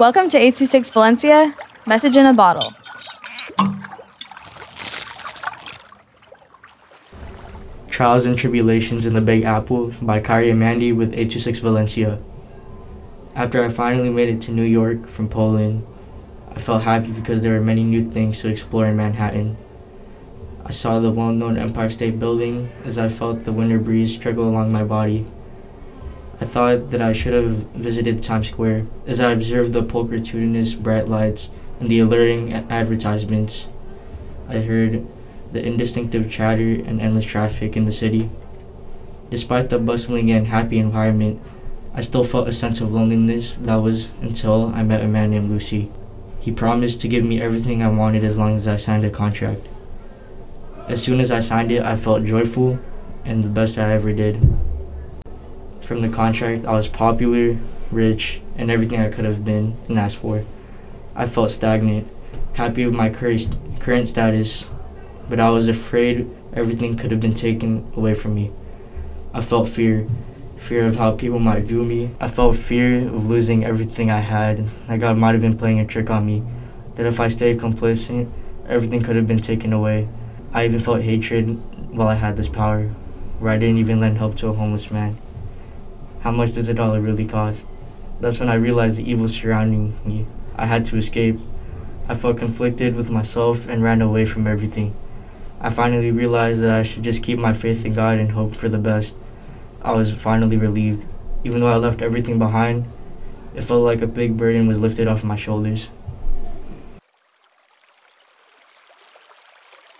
Welcome to 826 Valencia, message in a bottle. Trials and Tribulations in the Big Apple by Kyree and Mandy with 826 Valencia. After I finally made it to New York from Poland, I felt happy because there were many new things to explore in Manhattan. I saw the well known Empire State Building as I felt the winter breeze trickle along my body. I thought that I should have visited Times Square as I observed the pulchritudinous bright lights and the alluring advertisements. I heard the indistinctive chatter and endless traffic in the city. Despite the bustling and happy environment, I still felt a sense of loneliness that was until I met a man named Lucy. He promised to give me everything I wanted as long as I signed a contract. As soon as I signed it, I felt joyful and the best I ever did. From the contract, I was popular, rich, and everything I could have been and asked for. I felt stagnant, happy with my current status, but I was afraid everything could have been taken away from me. I felt fear, fear of how people might view me. I felt fear of losing everything I had, like God might have been playing a trick on me, that if I stayed complacent, everything could have been taken away. I even felt hatred while I had this power, where I didn't even lend help to a homeless man. How much does a dollar really cost? That's when I realized the evil surrounding me. I had to escape. I felt conflicted with myself and ran away from everything. I finally realized that I should just keep my faith in God and hope for the best. I was finally relieved. Even though I left everything behind, it felt like a big burden was lifted off my shoulders.